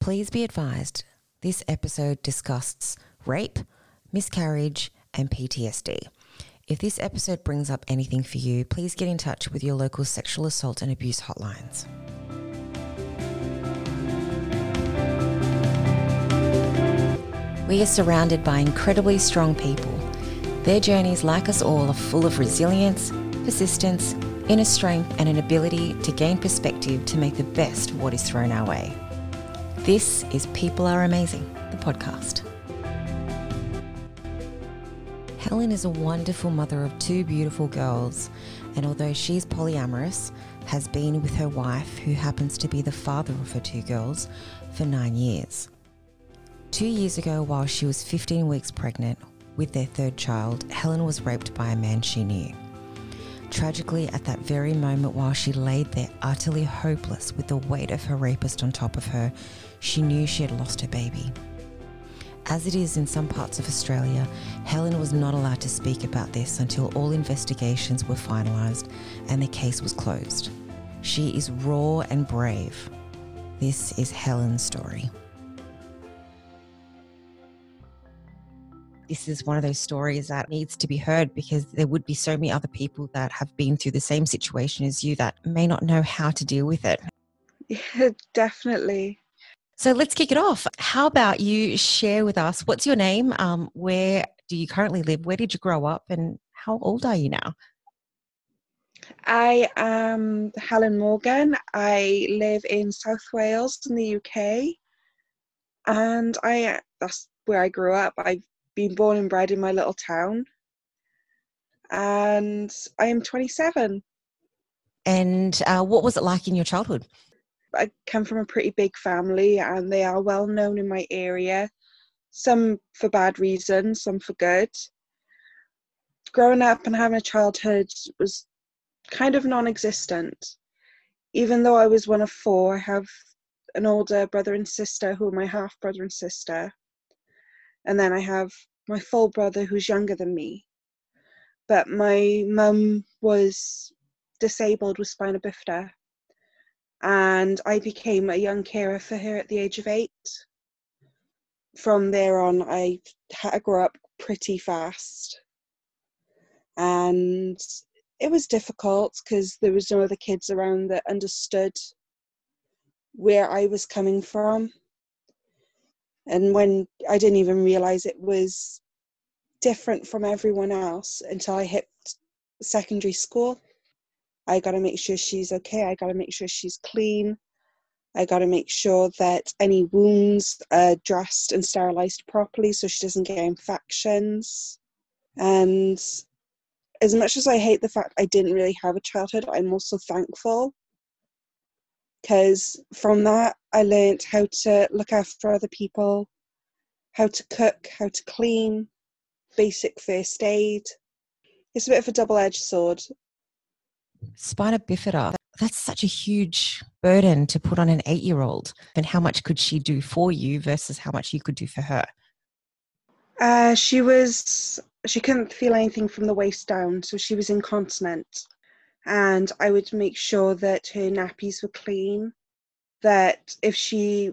Please be advised this episode discusses rape, miscarriage, and PTSD. If this episode brings up anything for you, please get in touch with your local sexual assault and abuse hotlines. We are surrounded by incredibly strong people. Their journeys, like us all, are full of resilience, persistence, inner strength, and an ability to gain perspective to make the best of what is thrown our way. This is People Are Amazing, the podcast. Helen is a wonderful mother of two beautiful girls, and although she's polyamorous, has been with her wife, who happens to be the father of her two girls, for nine years. Two years ago, while she was 15 weeks pregnant with their third child, Helen was raped by a man she knew. Tragically, at that very moment, while she laid there utterly hopeless with the weight of her rapist on top of her, she knew she had lost her baby. As it is in some parts of Australia, Helen was not allowed to speak about this until all investigations were finalised and the case was closed. She is raw and brave. This is Helen's story. This is one of those stories that needs to be heard because there would be so many other people that have been through the same situation as you that may not know how to deal with it. Yeah, definitely. So let's kick it off. How about you share with us what's your name? Um, where do you currently live? Where did you grow up? And how old are you now? I am Helen Morgan. I live in South Wales in the UK. And I that's where I grew up. I've been born and bred in my little town. And I am 27. And uh, what was it like in your childhood? I come from a pretty big family and they are well known in my area, some for bad reasons, some for good. Growing up and having a childhood was kind of non existent. Even though I was one of four, I have an older brother and sister who are my half brother and sister. And then I have my full brother who's younger than me. But my mum was disabled with spina bifida, and I became a young carer for her at the age of eight. From there on, I had to grow up pretty fast, and it was difficult because there was no other kids around that understood where I was coming from and when I didn't even realize it was different from everyone else until I hit secondary school. I got to make sure she's okay. I got to make sure she's clean. I got to make sure that any wounds are dressed and sterilized properly so she doesn't get infections. And as much as I hate the fact I didn't really have a childhood, I'm also thankful because from that I learned how to look after other people, how to cook, how to clean, basic first aid. It's a bit of a double edged sword. Spina bifida, that's such a huge burden to put on an eight year old. And how much could she do for you versus how much you could do for her? Uh, she was, she couldn't feel anything from the waist down, so she was incontinent and I would make sure that her nappies were clean. That if she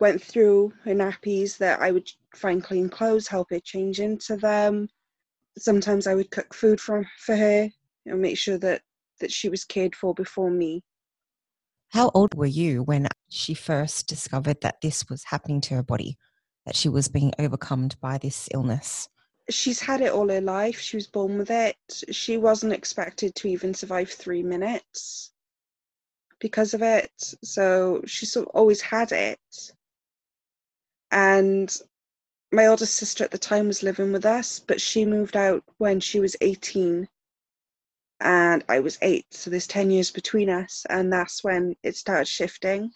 went through her nappies, that I would find clean clothes, help her change into them. Sometimes I would cook food for for her and make sure that that she was cared for before me. How old were you when she first discovered that this was happening to her body, that she was being overcome by this illness? She's had it all her life. She was born with it. She wasn't expected to even survive three minutes because of it. So she's always had it. And my oldest sister at the time was living with us, but she moved out when she was 18 and I was eight. So there's 10 years between us. And that's when it started shifting.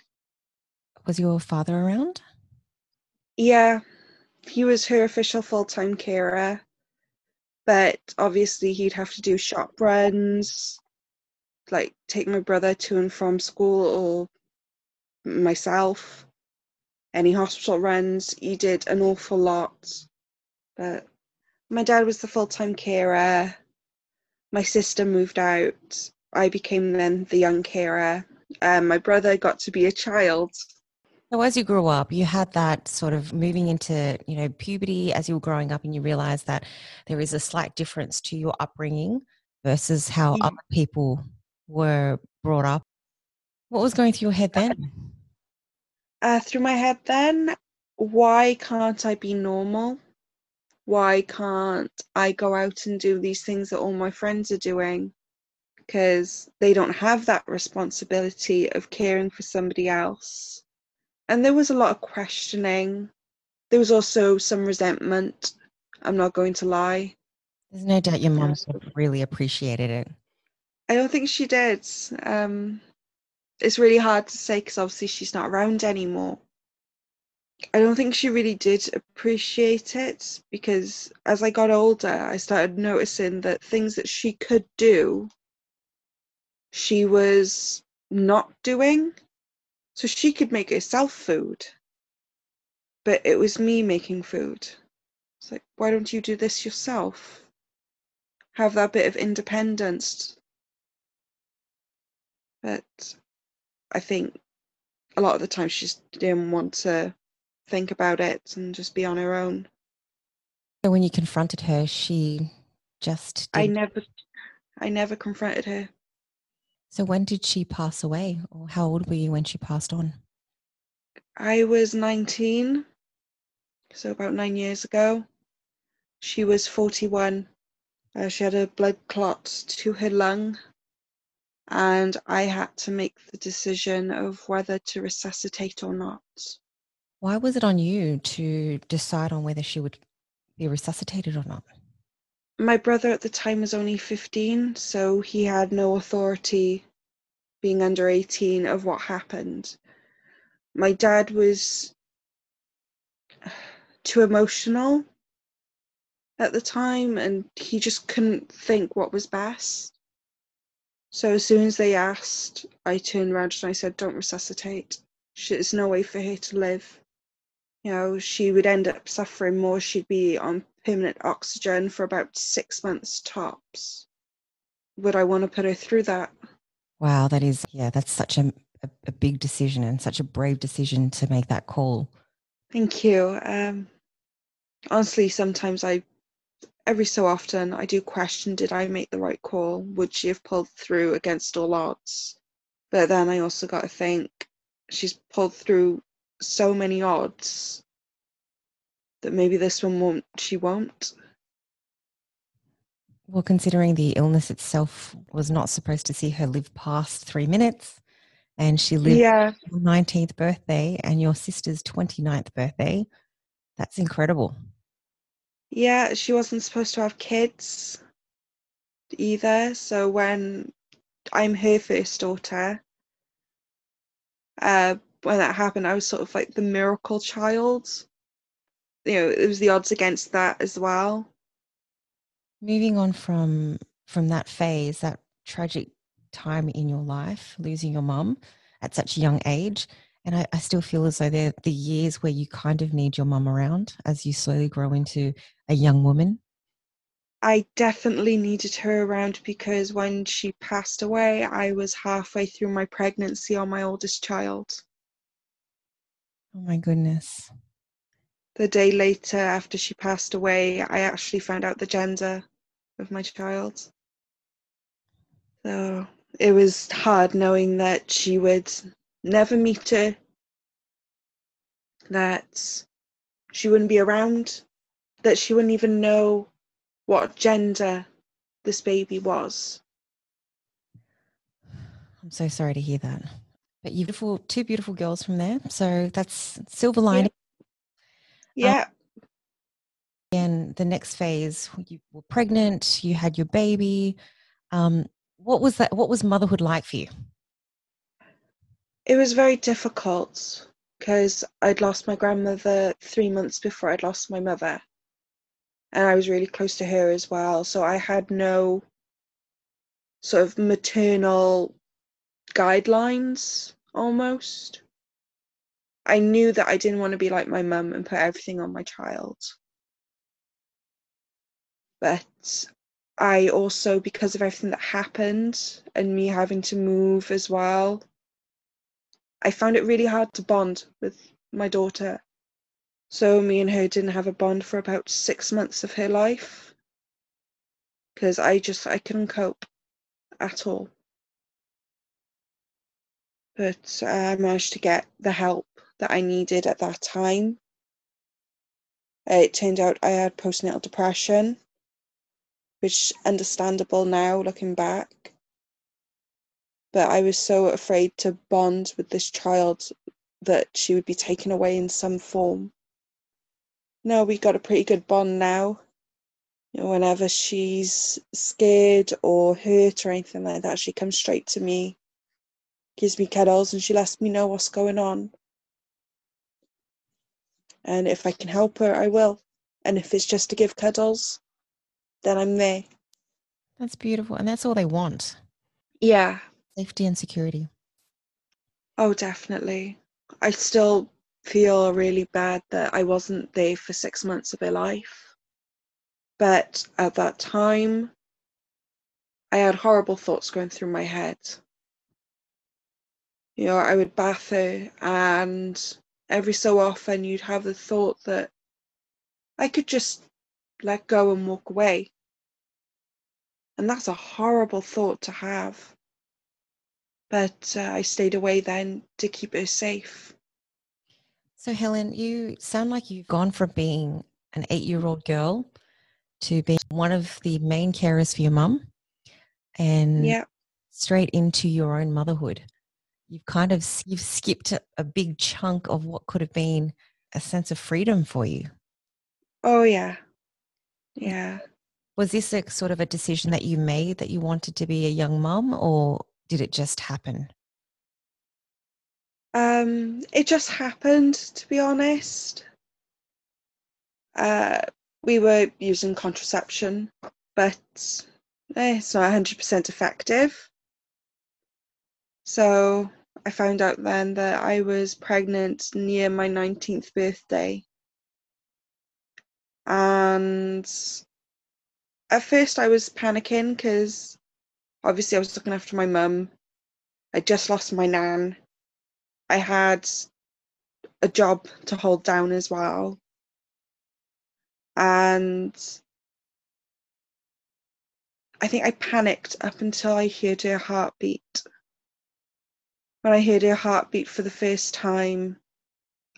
Was your father around? Yeah, he was her official full time carer, but obviously he'd have to do shop runs, like take my brother to and from school or myself, any hospital runs. He did an awful lot. But my dad was the full time carer. My sister moved out. I became then the young carer. Um, my brother got to be a child So as you grew up, you had that sort of moving into, you know, puberty as you were growing up and you realized that there is a slight difference to your upbringing versus how Yeah. other people were brought up. What was going through your head then? Uh, through my head, then, why can't I be normal? Why can't I go out and do these things that all my friends are doing? Because they don't have that responsibility of caring for somebody else. And there was a lot of questioning. There was also some resentment. I'm not going to lie. There's no doubt your mum Yes. sort of really appreciated it. I don't think she did. Um, it's really hard to say because obviously she's not around anymore. I don't think she really did appreciate it because as I got older, I started noticing that things that she could do, she was not doing. So she could make herself food, but it was me making food. It's like, why don't you do this yourself? Have that bit of independence. But I think a lot of the time she just didn't want to think about it and just be on her own. So when you confronted her, she just I never I never confronted her. So when did she pass away or how old were you when she passed on? I was 19, so about nine years ago. She was 41. Uh, she had a blood clot to her lung, and I had to make the decision of whether to resuscitate or not. Why was it on you to decide on whether she would be resuscitated or not? My brother at the time was only 15, so he had no authority, being under 18, of what happened. My dad was too emotional at the time and he just couldn't think what was best. So as soon as they asked, I turned around and I said, Don't resuscitate. There's no way for her to live. You know, she would end up suffering more. She'd be on permanent oxygen for about six months tops. Would I want to put her through that? Wow, that is, yeah, that's such a, a, a big decision and such a brave decision to make that call. Thank you. Um, honestly, sometimes I, every so often, I do question did I make the right call? Would she have pulled through against all odds? But then I also got to think she's pulled through so many odds that maybe this one won't, she won't. Well, considering the illness itself was not supposed to see her live past three minutes, and she lived Yeah, her 19th birthday and your sister's 29th birthday, that's incredible. yeah, she wasn't supposed to have kids either. So when I'm her first daughter, uh, when that happened, I was sort of like the miracle child. You know, it was the odds against that as well. Moving on from from that phase, that tragic time in your life, losing your mum at such a young age, and I, I still feel as though they're the years where you kind of need your mum around as you slowly grow into a young woman. I definitely needed her around because when she passed away, I was halfway through my pregnancy on my oldest child. Oh my goodness. The day later, after she passed away, I actually found out the gender of my child. So it was hard knowing that she would never meet her, that she wouldn't be around, that she wouldn't even know what gender this baby was. I'm so sorry to hear that. But you beautiful two beautiful girls from there. So that's silver lining. Yeah, And the next phase, you were pregnant, you had your baby. Um, what was that? What was motherhood like for you? it was very difficult because I'd lost my grandmother three months before I'd lost my mother. And I was really close to her as well. So I had no sort of maternal guidelines almost. I knew that I didn't want to be like my mum and put everything on my child. But I also, because of everything that happened and me having to move as well, I found it really hard to bond with my daughter. So me and her didn't have a bond for about six months of her life because I just I couldn't cope at all. But uh, I managed to get the help that I needed at that time. Uh, it turned out I had postnatal depression, which understandable now looking back. But I was so afraid to bond with this child that she would be taken away in some form no, we got a pretty good bond now. You know, whenever she's scared or hurt or anything like that, she comes straight to me, gives me cuddles, and she lets me know what's going on. And if I can help her, I will. And if it's just to give cuddles, then I'm there. That's beautiful. And that's all they want. Yeah. Safety and security. Oh, definitely. I still feel really bad that I wasn't there for six months of her life. But at that time, I had horrible thoughts going through my head. You know, I would bath her, and every so often you'd have the thought that I could just let go and walk away. And that's a horrible thought to have. But uh, I stayed away then to keep her safe. So, Helen, you sound like you've gone from being an eight year old girl to being one of the main carers for your mum and yeah. straight into your own motherhood. You've kind of you've skipped a, big chunk of what could have been a sense of freedom for you. Oh yeah. Yeah. Was this a sort of a decision that you made that you wanted to be a young mum or did it just happen? Um, it just happened, to be honest. Uh, we were using contraception, but eh, it's not 100% effective. So I found out then that I was pregnant near my 19th birthday. And at first I was panicking because obviously I was looking after my mum. I just lost my nan I had a job to hold down as well. And I think I panicked up until I heard her heartbeat. When I heard her heartbeat for the first time,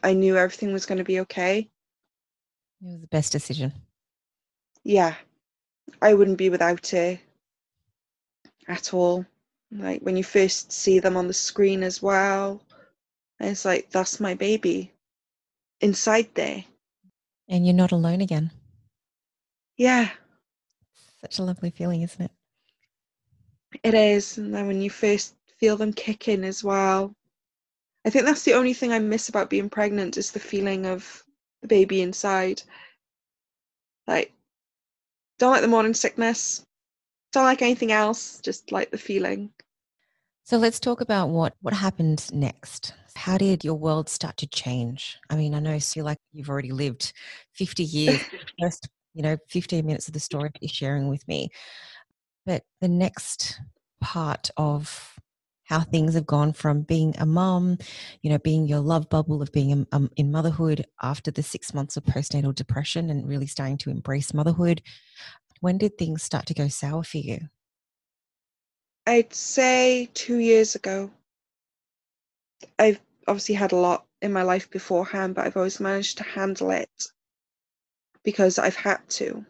I knew everything was going to be okay. It was the best decision. Yeah, I wouldn't be without her at all. Like when you first see them on the screen as well, and it's like, that's my baby inside there. And you're not alone again. Yeah. Such a lovely feeling, isn't it? It is. And then when you first feel them kicking as well. I think that's the only thing I miss about being pregnant is the feeling of the baby inside. Like, don't like the morning sickness. Don't like anything else. Just like the feeling. So let's talk about what what happened next. How did your world start to change? I mean, I know you like you've already lived 50 years, first, you know, 15 minutes of the story that you're sharing with me. But the next part of how things have gone from being a mom, you know, being your love bubble of being um, in motherhood after the six months of postnatal depression and really starting to embrace motherhood. When did things start to go sour for you? I'd say two years ago. I've obviously had a lot in my life beforehand, but I've always managed to handle it because I've had to.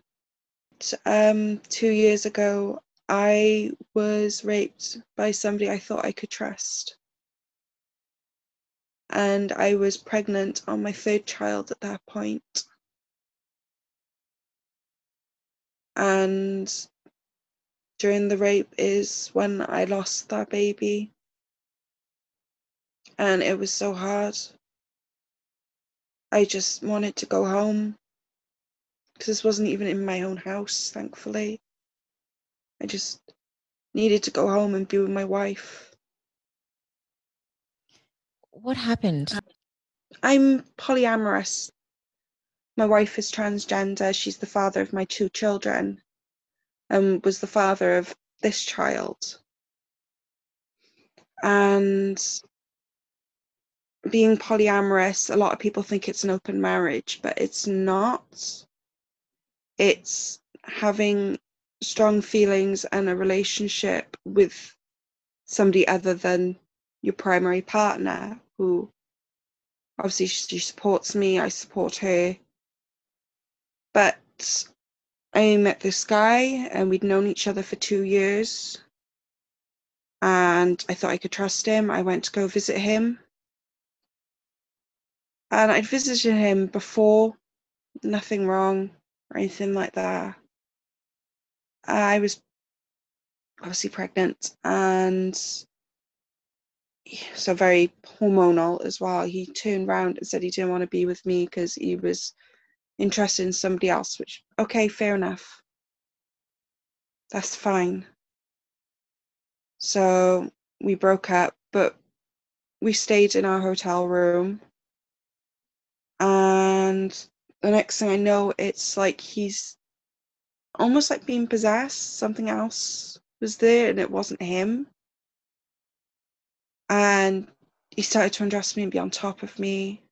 Um, two years ago, I was raped by somebody I thought I could trust. And I was pregnant on my third child at that point. And during the rape is when I lost that baby and it was so hard. I just wanted to go home because this wasn't even in my own house, thankfully. I just needed to go home and be with my wife. What happened? Uh, I'm polyamorous. My wife is transgender. She's the father of my two children and was the father of this child. And being polyamorous, a lot of people think it's an open marriage, but it's not. It's having strong feelings and a relationship with somebody other than your primary partner who obviously she supports me, I support her. But I met this guy and we'd known each other for two years. And I thought I could trust him. I went to go visit him. And I'd visited him before, nothing wrong or anything like that. I was obviously pregnant and so very hormonal as well. He turned around and said he didn't want to be with me because he was interested in somebody else, which, okay, fair enough. That's fine. So we broke up, but we stayed in our hotel room. And the next thing I know, it's like he's almost like being possessed. Something else was there and it wasn't him. And he started to undress me and be on top of me.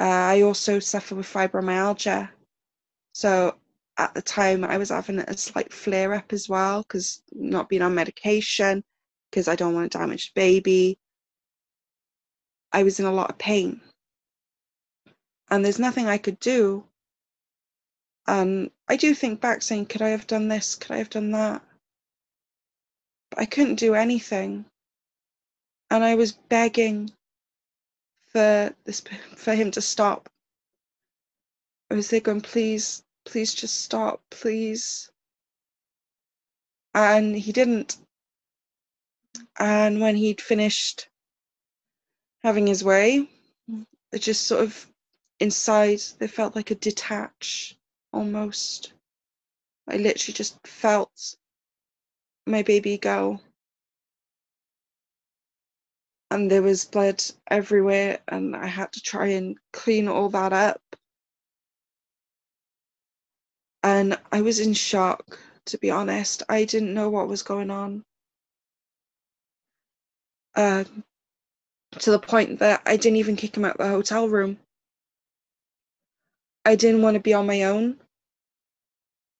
Uh, I also suffer with fibromyalgia. So at the time, I was having a slight flare up as well because not being on medication, because I don't want to damage the baby. I was in a lot of pain. And there's nothing I could do. And I do think back saying, could I have done this? Could I have done that? But I couldn't do anything. And I was begging for this for him to stop. I was there going, please, please just stop, please. And he didn't. And when he'd finished having his way, it just sort of inside there felt like a detach almost. I literally just felt my baby go and there was blood everywhere and I had to try and clean all that up. And I was in shock, to be honest. I didn't know what was going on. Uh, to the point that I didn't even kick him out of the hotel room. I didn't want to be on my own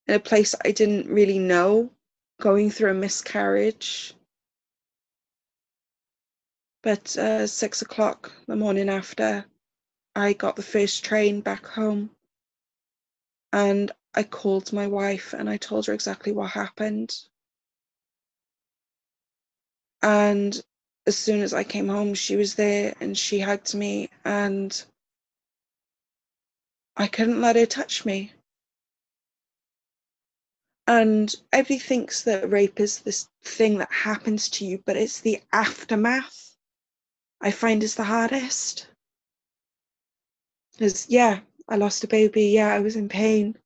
in a place I didn't really know, going through a miscarriage. But uh, six o'clock the morning after, I got the first train back home. And I called my wife and I told her exactly what happened. And as soon as I came home, she was there and she hugged me, and I couldn't let her touch me. And everybody thinks that rape is this thing that happens to you, but it's the aftermath I find is the hardest. Because, yeah, I lost a baby. Yeah, I was in pain.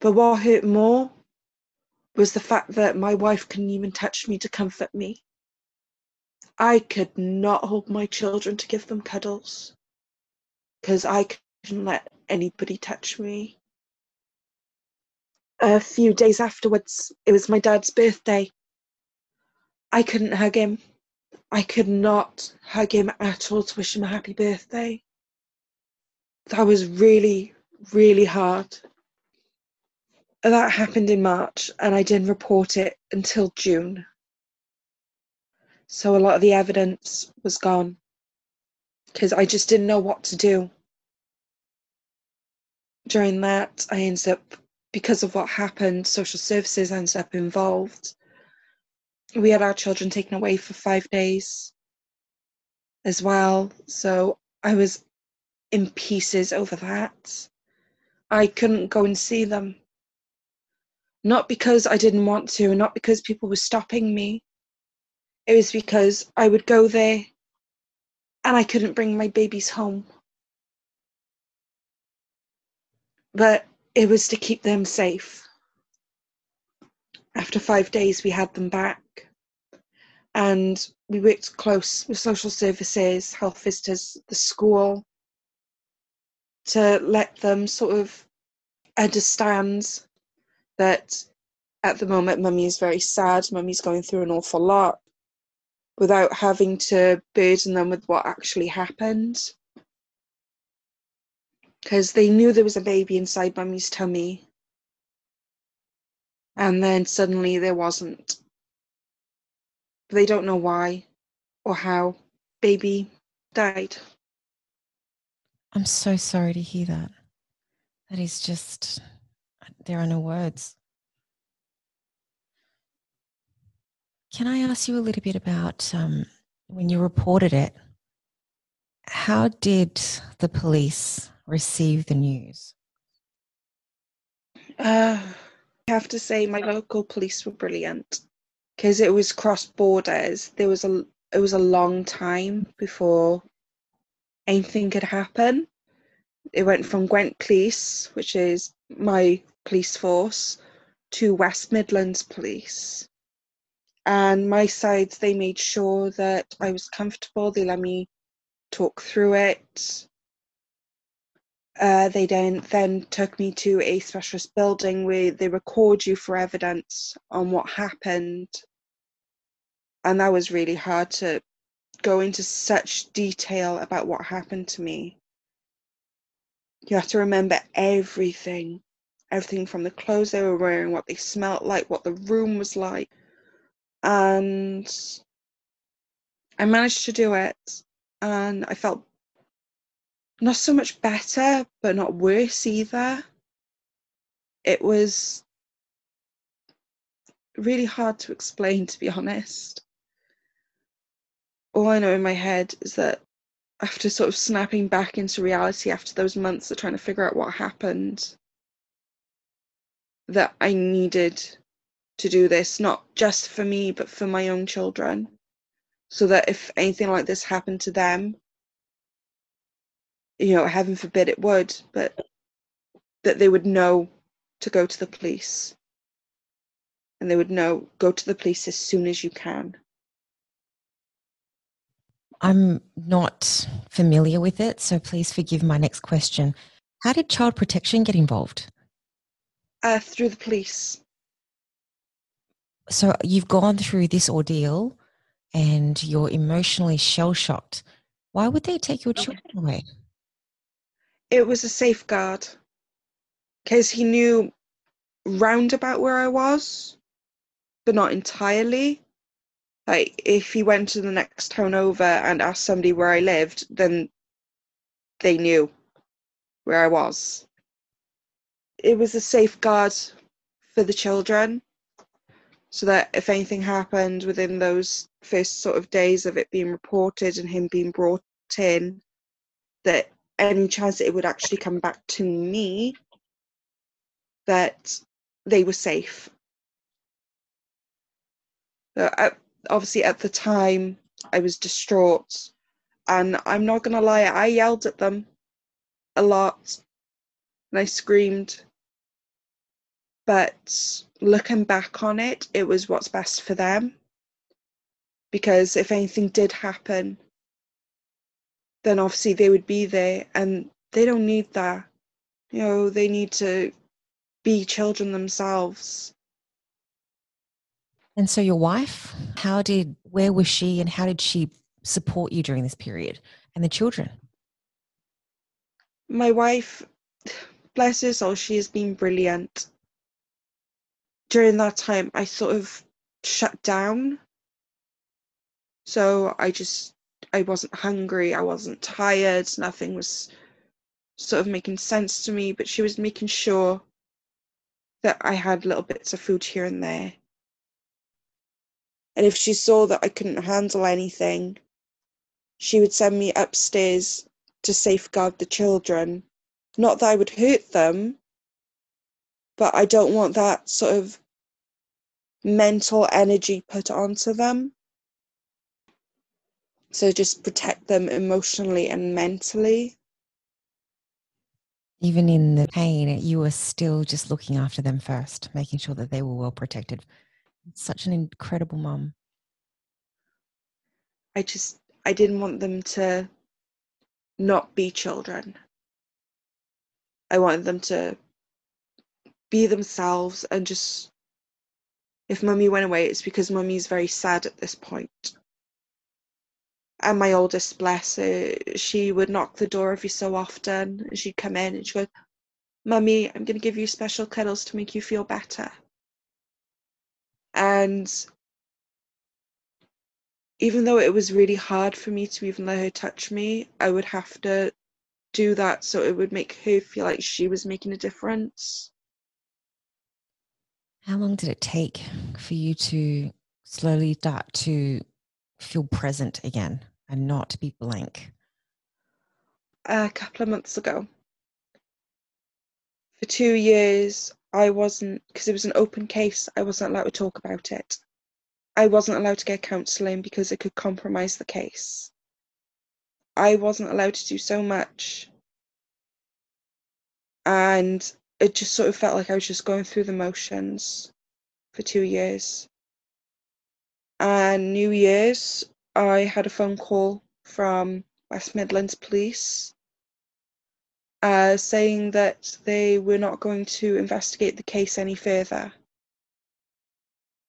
But what hurt more was the fact that my wife couldn't even touch me to comfort me. I could not hold my children to give them cuddles because I couldn't let anybody touch me. A few days afterwards, it was my dad's birthday. I couldn't hug him. I could not hug him at all to wish him a happy birthday. That was really, really hard. That happened in March, and I didn't report it until June. So a lot of the evidence was gone because I just didn't know what to do. During that, I ended up, because of what happened, social services ended up involved we had our children taken away for five days as well. So I was in pieces over that. I couldn't go and see them. Not because I didn't want to, not because people were stopping me. It was because I would go there and I couldn't bring my babies home. But it was to keep them safe. After five days, we had them back and we worked close with social services, health visitors, the school to let them sort of understand that at the moment mummy is very sad, mummy's going through an awful lot. without having to burden them with what actually happened. Because they knew there was a baby inside mummy's tummy. And then suddenly there wasn't. But they don't know why or how. Baby died. I'm so sorry to hear that. That is just, there are no words. Can I ask you a little bit about um, when you reported it? How did the police receive the news? Uh, I have to say, my local police were brilliant because it was cross borders. There was a it was a long time before anything could happen. It went from Gwent Police, which is my police force, to West Midlands Police and my sides they made sure that i was comfortable they let me talk through it uh, they then then took me to a specialist building where they record you for evidence on what happened. And that was really hard to go into such detail about what happened to me. You have to remember everything everything from the clothes they were wearing what they smelt like what the room was like. And I managed to do it, and I felt not so much better, but not worse either. It was really hard to explain, to be honest. All I know in my head is that after sort of snapping back into reality after those months of trying to figure out what happened, that I needed to do this, not just for me, but for my own children. So that if anything like this happened to them, you know, heaven forbid it would, but that they would know to go to the police. And they would know go to the police as soon as you can. I'm not familiar with it, so please forgive my next question. How did child protection get involved? Uh, through the police so you've gone through this ordeal and you're emotionally shell shocked. Why would they take your children away? It was a safeguard because he knew roundabout where I was, but not entirely. Like if he went to the next town over and asked somebody where I lived, then they knew where I was. It was a safeguard for the children so that if anything happened within those first sort of days of it being reported and him being brought in, that any chance that it would actually come back to me, that they were safe. So I, obviously, at the time, I was distraught, and I'm not gonna lie, I yelled at them a lot, and I screamed. But looking back on it, it was what's best for them. Because if anything did happen, then obviously they would be there and they don't need that. You know, they need to be children themselves. And so, your wife, how did, where was she, and how did she support you during this period and the children? My wife, bless her soul, she has been brilliant during that time, I sort of shut down. So I just, I wasn't hungry, I wasn't tired, nothing was sort of making sense to me, but she was making sure that I had little bits of food here and there. And if she saw that I couldn't handle anything, she would send me upstairs to safeguard the children. Not that I would hurt them, but I don't want that sort of mental energy put onto them. So just protect them emotionally and mentally. Even in the pain, you were still just looking after them first, making sure that they were well protected. Such an incredible mom. I just, I didn't want them to not be children. I wanted them to be themselves and just if mummy went away it's because mummy's very sad at this point and my oldest, bless her, she would knock the door every so often. And she'd come in and she'd go, Mummy, I'm going to give you special cuddles to make you feel better. And even though it was really hard for me to even let her touch me, I would have to do that so it would make her feel like she was making a difference. How long did it take for you to slowly start to feel present again and not be blank? A couple of months ago. For two years, I wasn't, because it was an open case, I wasn't allowed to talk about it. I wasn't allowed to get counselling because it could compromise the case. I wasn't allowed to do so much. And it just sort of felt like I was just going through the motions for two years. And New Year's, I had a phone call from West Midlands Police uh, saying that they were not going to investigate the case any further,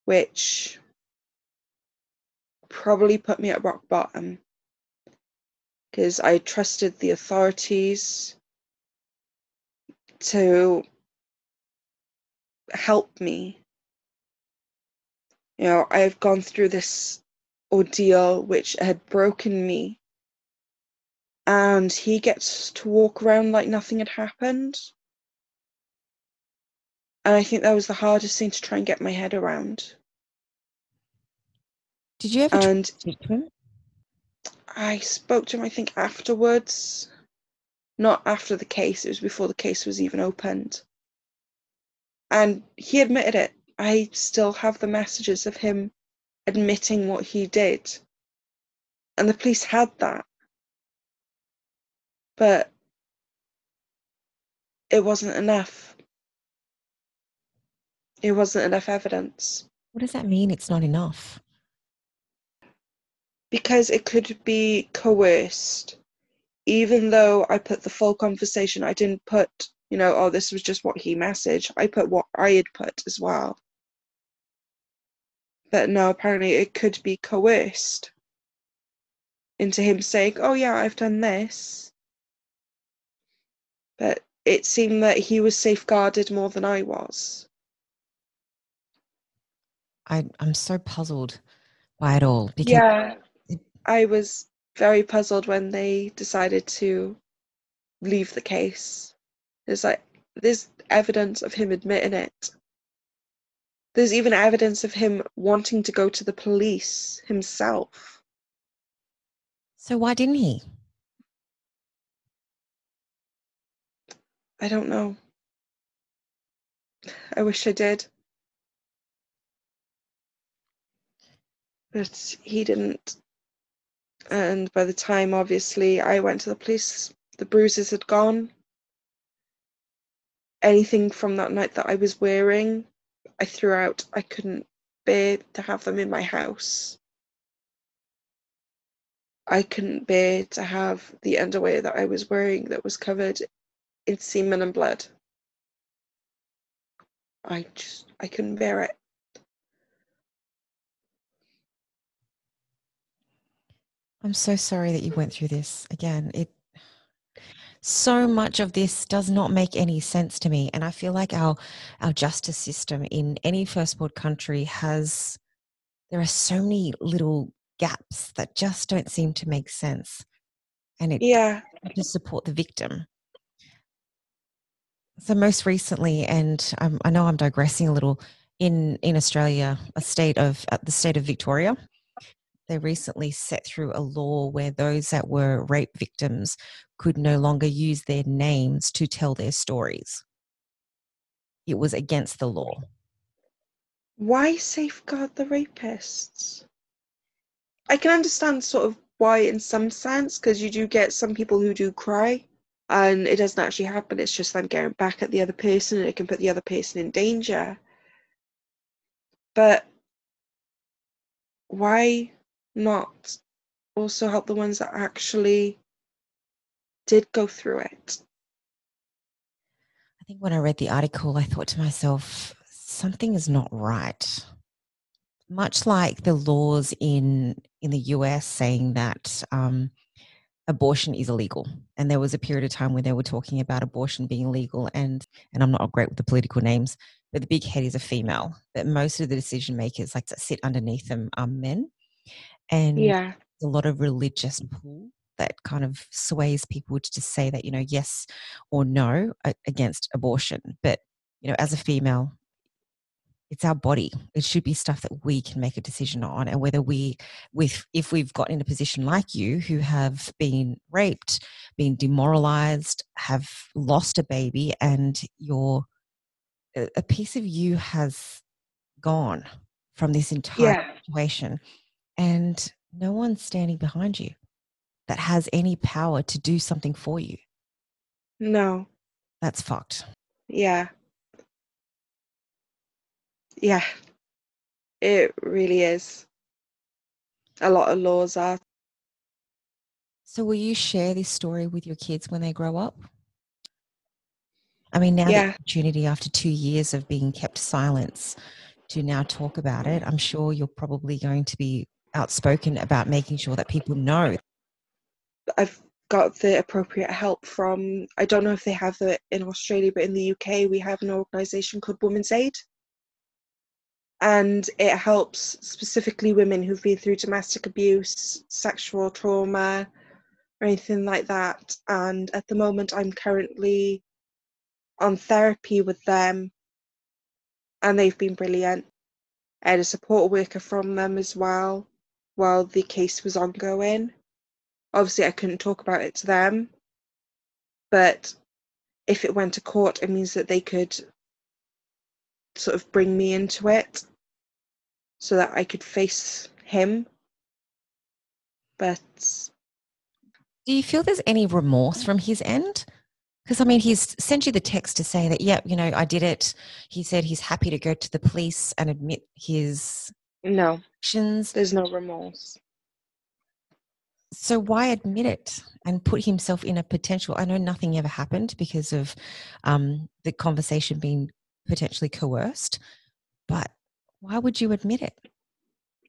which probably put me at rock bottom because I trusted the authorities to help me. You know, I've gone through this ordeal which had broken me, and he gets to walk around like nothing had happened. And I think that was the hardest thing to try and get my head around. Did you ever And speak to him? I spoke to him, I think, afterwards. Not after the case, it was before the case was even opened. And he admitted it. I still have the messages of him admitting what he did. And the police had that. But it wasn't enough. It wasn't enough evidence. What does that mean? It's not enough. because it could be coerced even though i put the full conversation i didn't put you know oh this was just what he messaged i put what i had put as well but no apparently it could be coerced into him saying oh yeah i've done this. But it seemed that he was safeguarded more than i was. I, I'm so puzzled by it all because yeah. i was very puzzled when they decided to leave the case. It's like there's evidence of him admitting it there's even evidence of him wanting to go to the police himself. So why didn't he? i don't know. I wish i did. But he didn't. And by the time obviously i went to the police the bruises had gone. Anything from that night that i was wearing i threw out i couldn't bear to have them in my house. I couldn't bear to have the underwear that i was wearing that was covered in semen and blood. I just i couldn't bear it. I'm so sorry that you went through this. Again. It so much of this does not make any sense to me, and I feel like our our justice system in any first world country has there are so many little gaps that just don't seem to make sense, and it yeah. to support the victim. So most recently, and I'm, I know I'm digressing a little, in in Australia, a state of uh, the state of Victoria, they recently set through a law where those that were rape victims could no longer use their names to tell their stories. It was against the law. why safeguard the rapists? I can understand sort of why in some sense, because you do get some people who do cry and it doesn't actually happen. It's just them getting back at the other person and it can put the other person in danger. But why not also help the ones that actually did go through it? I think when I read the article, I thought to myself, something is not right. much like the laws in in the US saying that um, abortion is illegal, and there was a period of time where they were talking about abortion being illegal, and and I'm not great with the political names, but the big head is a female. But most of the decision makers, like that sit underneath them, are men, and Yeah. a lot of religious pull that kind of sways people to just say that you know yes or no against abortion, but you know as a female it's our body it should be stuff that we can make a decision on and whether we with if we've got in a position like you who have been raped been demoralized have lost a baby and your a piece of you has gone from this entire yeah. situation and no one's standing behind you that has any power to do something for you no that's fucked yeah yeah, it really is. A lot of laws are. So, will you share this story with your kids when they grow up? I mean, now yeah. the opportunity after two years of being kept silence to now talk about it, I'm sure you're probably going to be outspoken about making sure that people know. I've got the appropriate help from, I don't know if they have it in Australia, but in the UK, we have an organisation called Women's Aid and it helps specifically women who've been through domestic abuse, sexual trauma, or anything like that. And at the moment, I'm currently on therapy with them, and they've been brilliant. I had a support worker from them as well while the case was ongoing. Obviously, I couldn't talk about it to them, but if it went to court, it means that they could sort of bring me into it so that I could face him. But do you feel there's any remorse from his end? Because I mean, he's sent you the text to say that, yeah, you know, I did it. He said he's happy to go to the police and admit his no actions. There's no remorse. So why admit it and put himself in a potential? I know nothing ever happened because of um, the conversation being potentially coerced, but why would you admit it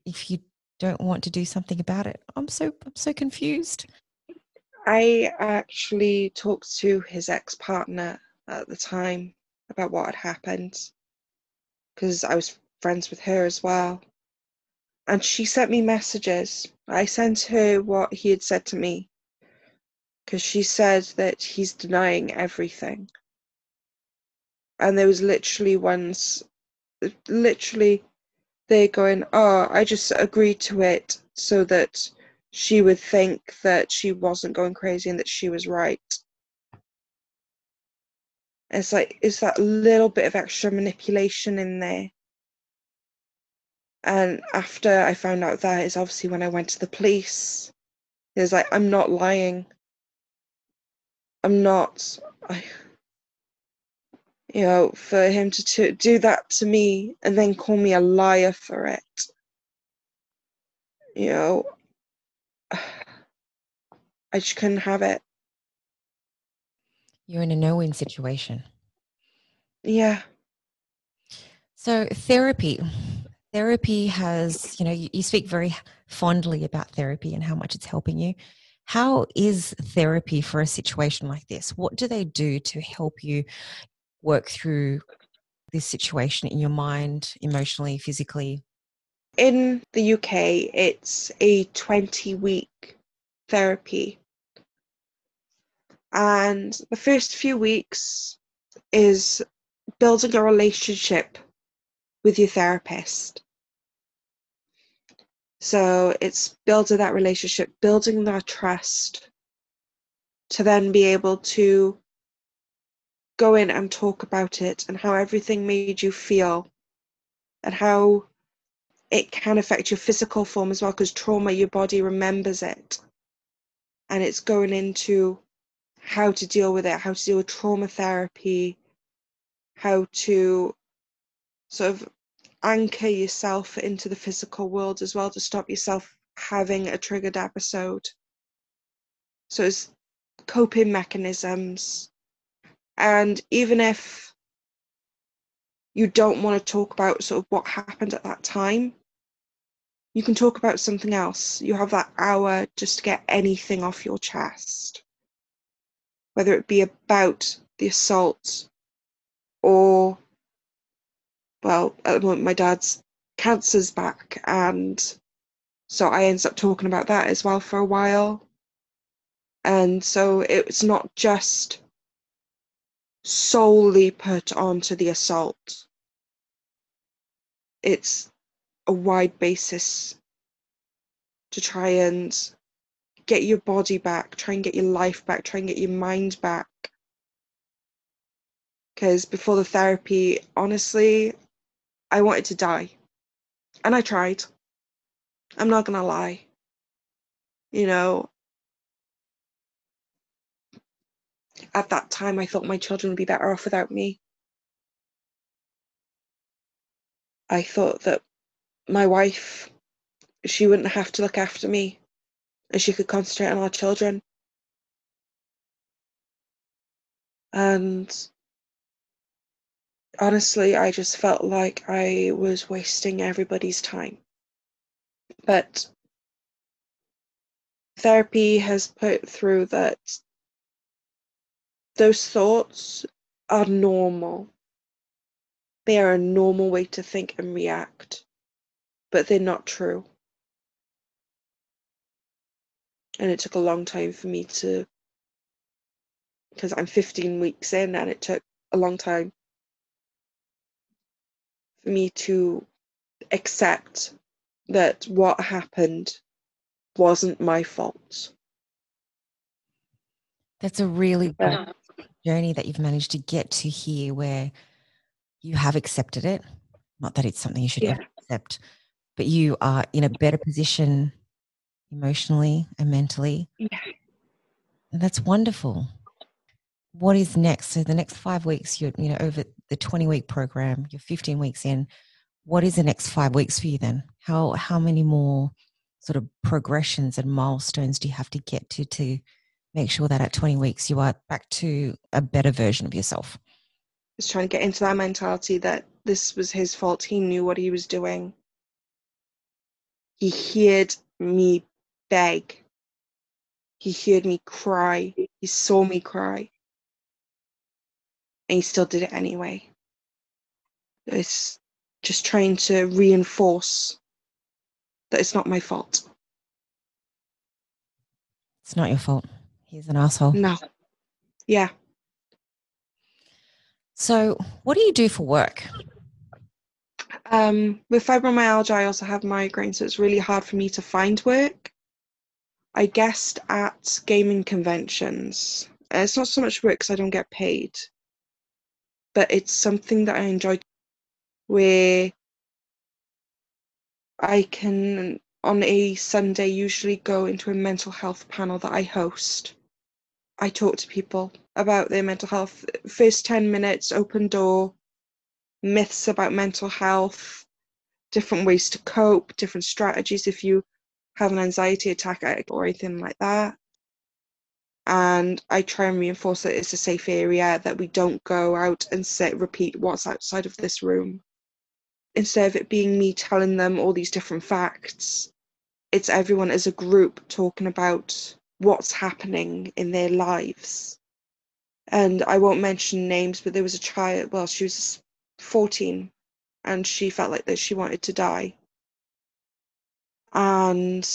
if you don't want to do something about it? I'm so I'm so confused. I actually talked to his ex-partner at the time about what had happened because I was friends with her as well. And she sent me messages. I sent her what he had said to me because she said that he's denying everything. And there was literally ones literally they're going, oh, I just agreed to it so that she would think that she wasn't going crazy and that she was right. It's like, is that little bit of extra manipulation in there? And after I found out that is obviously when I went to the police. It's like, I'm not lying. I'm not. I, you know, for him to, to do that to me and then call me a liar for it. You know, I just couldn't have it. You're in a no win situation. Yeah. So, therapy. Therapy has, you know, you, you speak very fondly about therapy and how much it's helping you. How is therapy for a situation like this? What do they do to help you work through this situation in your mind, emotionally, physically? In the UK, it's a 20 week therapy. And the first few weeks is building a relationship with your therapist. So it's building that relationship, building that trust to then be able to go in and talk about it and how everything made you feel and how it can affect your physical form as well because trauma your body remembers it. And it's going into how to deal with it how to deal with trauma therapy how to sort of anchor yourself into the physical world as well to stop yourself having a triggered episode. So it's coping mechanisms. And even if you don't want to talk about sort of what happened at that time, you can talk about something else. You have that hour just to get anything off your chest, whether it be about the assault or, well, at the moment, my dad's cancer's back, and so I ended up talking about that as well for a while. And so it's not just solely put onto the assault. It's a wide basis to try and get your body back, try and get your life back, try and get your mind back. Because before the therapy, honestly, I wanted to die. And I tried. I'm not going to lie. You know, at that time, I thought my children would be better off without me. I thought that my wife, she wouldn't have to look after me and she could concentrate on our children. And honestly, I just felt like I was wasting everybody's time. But therapy has put through that those thoughts are normal. They are a normal way to think and react, but they're not true. And it took a long time for me to, because I'm 15 weeks in, and it took a long time me to accept that what happened wasn't my fault. That's a really yeah journey that you've managed to get to here where you have accepted it. Not that it's something you should yeah. ever accept, but you are in a better position emotionally and mentally. Yeah. And that's wonderful. What is next? So the next five weeks, you're you know over the 20 week program, you're 15 weeks in. What is the next five weeks for you then? How how many more sort of progressions and milestones do you have to get to to make sure that at 20 weeks you are back to a better version of yourself. Just trying to get into that mentality that this was his fault. He knew what he was doing. He heard me beg. He heard me cry. He saw me cry. And he still did it anyway. It's just trying to reinforce that it's not my fault. It's not your fault. He's an asshole. No. Yeah. So, what do you do for work? Um, with fibromyalgia, I also have migraine, so it's really hard for me to find work. I guest at gaming conventions. Uh, it's not so much work because I don't get paid, but it's something that I enjoy where I can, on a Sunday, usually go into a mental health panel that I host I talk to people about their mental health. First 10 minutes, open door, myths about mental health, different ways to cope, different strategies if you have an anxiety attack or anything like that. And I try and reinforce that it's a safe area, that we don't go out and sit, repeat what's outside of this room. Instead of it being me telling them all these different facts, it's everyone as a group talking about what's happening in their lives. And I won't mention names, but there was a child, well, she was 14 and she felt like that she wanted to die. And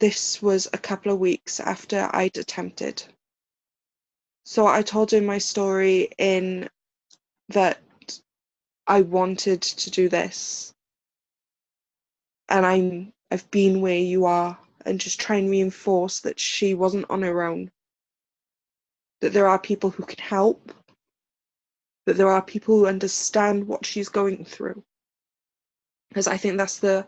this was a couple of weeks after I'd attempted. So I told her my story in that I wanted to do this. And I'm I've been where you are and just try and reinforce that she wasn't on her own. That there are people who can help, that there are people who understand what she's going through. Because I think that's the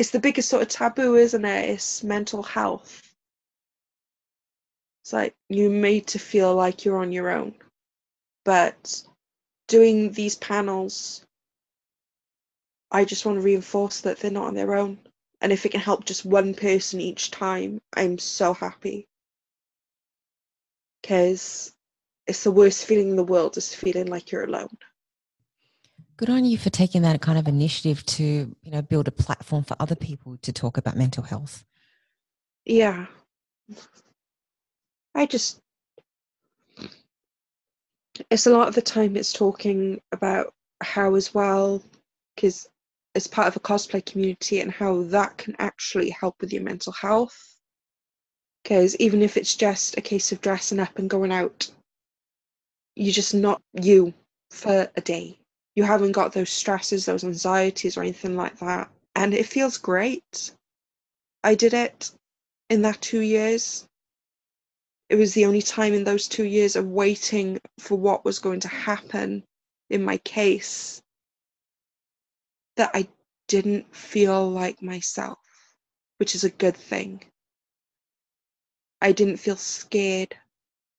it's the biggest sort of taboo, isn't it? It's mental health. It's like you're made to feel like you're on your own. But doing these panels, I just want to reinforce that they're not on their own and if it can help just one person each time, I'm so happy. Because it's the worst feeling in the world is feeling like you're alone. Good on you for taking that kind of initiative to, you know, build a platform for other people to talk about mental health. Yeah. I just it's a lot of the time it's talking about how as well because as part of a cosplay community and how that can actually help with your mental health because even if it's just a case of dressing up and going out you're just not you for a day you haven't got those stresses those anxieties or anything like that and it feels great i did it in that two years it was the only time in those two years of waiting for what was going to happen in my case that I didn't feel like myself, which is a good thing. I didn't feel scared.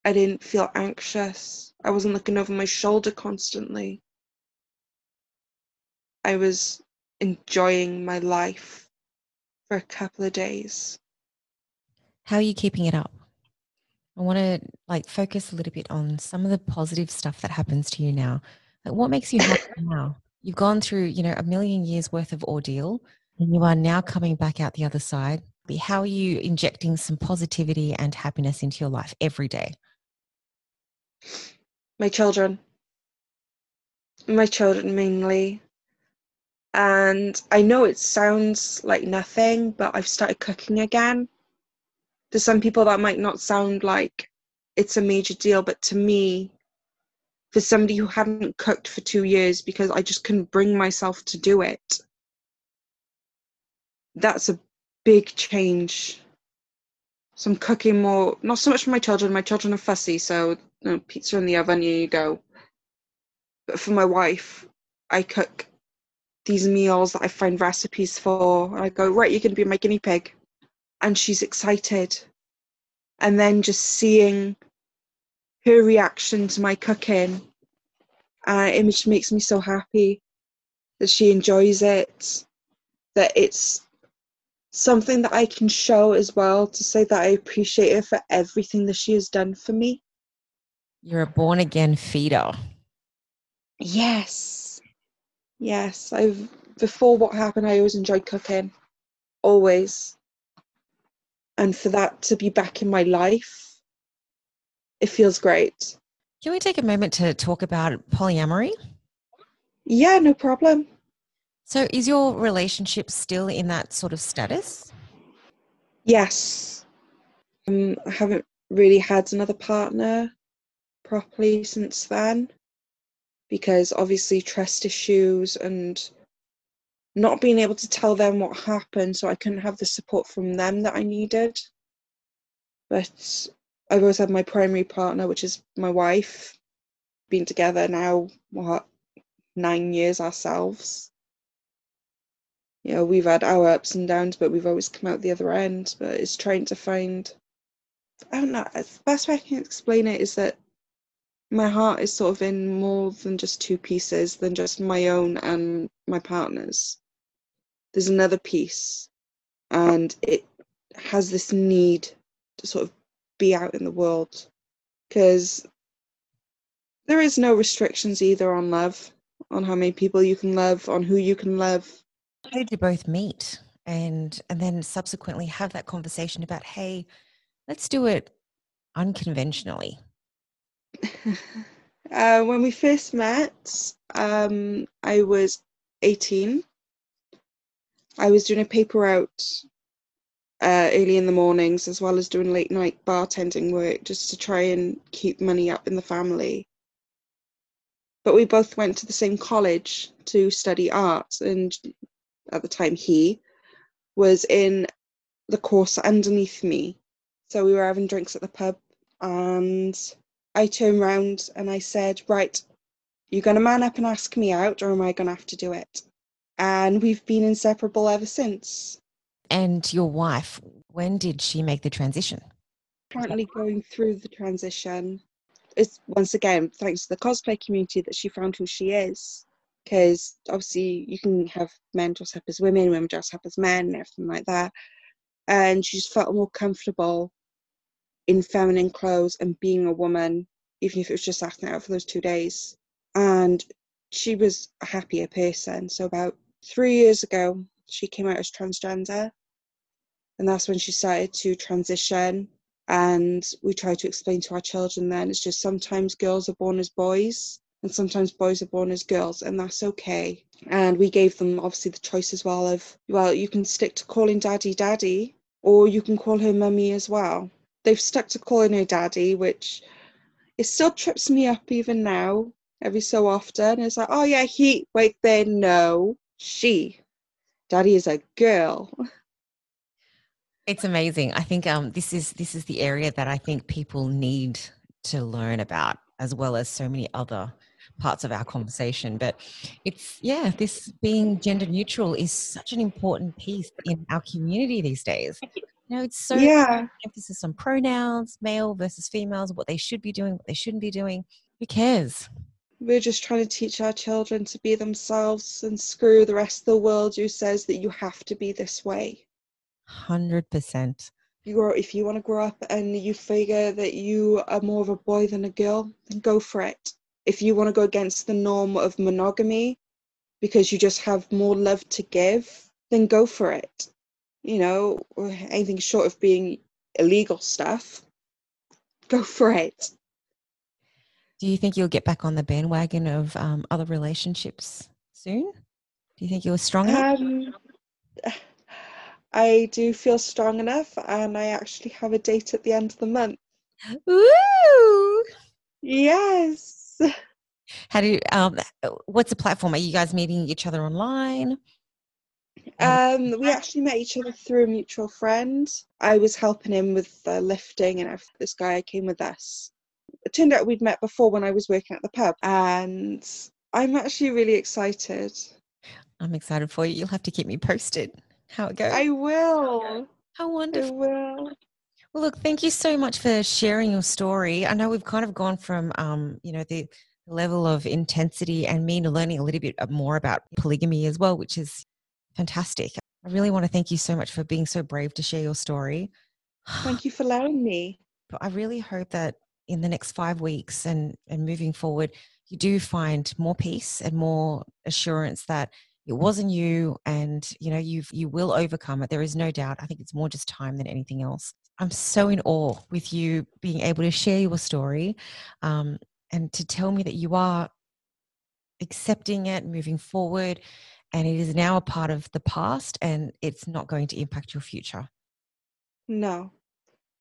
I didn't feel anxious. I wasn't looking over my shoulder constantly. I was enjoying my life for a couple of days. How are you keeping it up? I want to like focus a little bit on some of the positive stuff that happens to you now. Like what makes you happy now? You've gone through, you know, a million years worth of ordeal and you are now coming back out the other side. How are you injecting some positivity and happiness into your life every day? My children. My children mainly. And I know it sounds like nothing, but I've started cooking again to some people that might not sound like it's a major deal, but to me, for somebody who hadn't cooked for two years because I just couldn't bring myself to do it, that's a big change. So I'm cooking more, not so much for my children. My children are fussy, so you know, pizza in the oven, here you go. But for my wife, I cook these meals that I find recipes for. I go, right, you're going to be my guinea pig and she's excited. And then just seeing her reaction to my cooking, uh, it just makes me so happy that she enjoys it, that it's something that I can show as well to say that I appreciate her for everything that she has done for me. You're a born again feeder. Yes. Yes. I've before what happened I always enjoyed cooking. Always and for that to be back in my life, it feels great. Can we take a moment to talk about polyamory? Yeah, no problem. So, is your relationship still in that sort of status? Yes. Um, I haven't really had another partner properly since then because obviously trust issues and not being able to tell them what happened, so I couldn't have the support from them that I needed. But I've always had my primary partner, which is my wife, been together now, what, nine years ourselves. You know, we've had our ups and downs, but we've always come out the other end. But it's trying to find, I don't know, the best way I can explain it is that my heart is sort of in more than just two pieces, than just my own and my partner's. There's another piece and it has this need to sort of be out in the world because there is no restrictions either on love on how many people you can love on who you can love. How did you both meet? And and then subsequently have that conversation about hey let's do it unconventionally uh, when we first met um, i was 18 I was doing a paper route uh, early in the mornings as well as doing late night bartending work just to try and keep money up in the family. But we both went to the same college to study art, and at the time he was in the course underneath me. So we were having drinks at the pub, and I turned round and I said, Right, you're going to man up and ask me out, or am I going to have to do it? and we've been inseparable ever since. And your wife, when did she make the transition? Currently going through the transition. It's once again thanks to the cosplay community that she found who she is. Because obviously you can have men dress up as women, women dress up as men, and everything like that. And she just felt more comfortable in feminine clothes and being a woman, even if it was just acting out for those two days. And she was a happier person. So about three years ago, she came out as transgender. And that's when she started to transition. And we tried to explain to our children then it's just sometimes girls are born as boys and sometimes boys are born as girls, and that's okay. And we gave them obviously the choice as well of, well, you can stick to calling daddy daddy, or you can call her mummy as well. They've stuck to calling her daddy, which it still trips me up even now, every so often. It's like, oh yeah, he, wait there, no, she. Daddy is a girl. It's amazing. I think um, this is this is the area that I think people need to learn about, as well as so many other parts of our conversation. But it's, yeah, this being gender neutral is such an important piece in our community these days. You know, it's so yeah. emphasis on pronouns, male versus females, what they should be doing, what they shouldn't be doing. Who cares? We're just trying to teach our children to be themselves and screw the rest of the world who says that you have to be this way. 100%. You grow, if you want to grow up and you figure that you are more of a boy than a girl, then go for it if you want to go against the norm of monogamy because you just have more love to give, then go for it. You know, anything short of being illegal stuff, go for it. Do you think you'll get back on the bandwagon of um, other relationships soon? Do you think you're strong enough? Um, I do feel strong enough, and I actually have a date at the end of the month. Ooh! Yes. How do you, um, what's the platform? Are you guys meeting each other online? Um, we actually met each other through a mutual friend. I was helping him with the lifting, and this guy came with us. It turned out we'd met before when I was working at the pub, and I'm actually really excited. I'm excited for you. You'll have to keep me posted how it goes. I will. How wonderful. I will. Well, look, thank you so much for sharing your story. I know we've kind of gone from, um, you know, the level of intensity and me learning a little bit more about polygamy as well, which is fantastic. I really want to thank you so much for being so brave to share your story. Thank you for allowing me. But I really hope that in the next five weeks and, and moving forward, you do find more peace and more assurance that it wasn't you and you know you've you will overcome it there is no doubt i think it's more just time than anything else I'm so in awe with you being able to share your story um, and to tell me that you are accepting it, moving forward, and it is now a part of the past and it's not going to impact your future. No,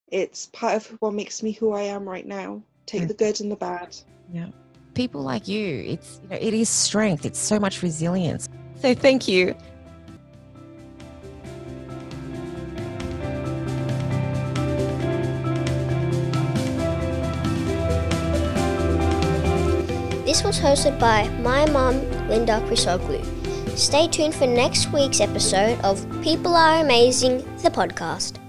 it's part of what makes me who I am right now. Take mm. the good and the bad. Yeah. People like you, it's you know, it is strength. It's so much resilience. So thank you. This was hosted by my mum, Linda Chrysoglu. Stay tuned for next week's episode of People Are Amazing, the podcast.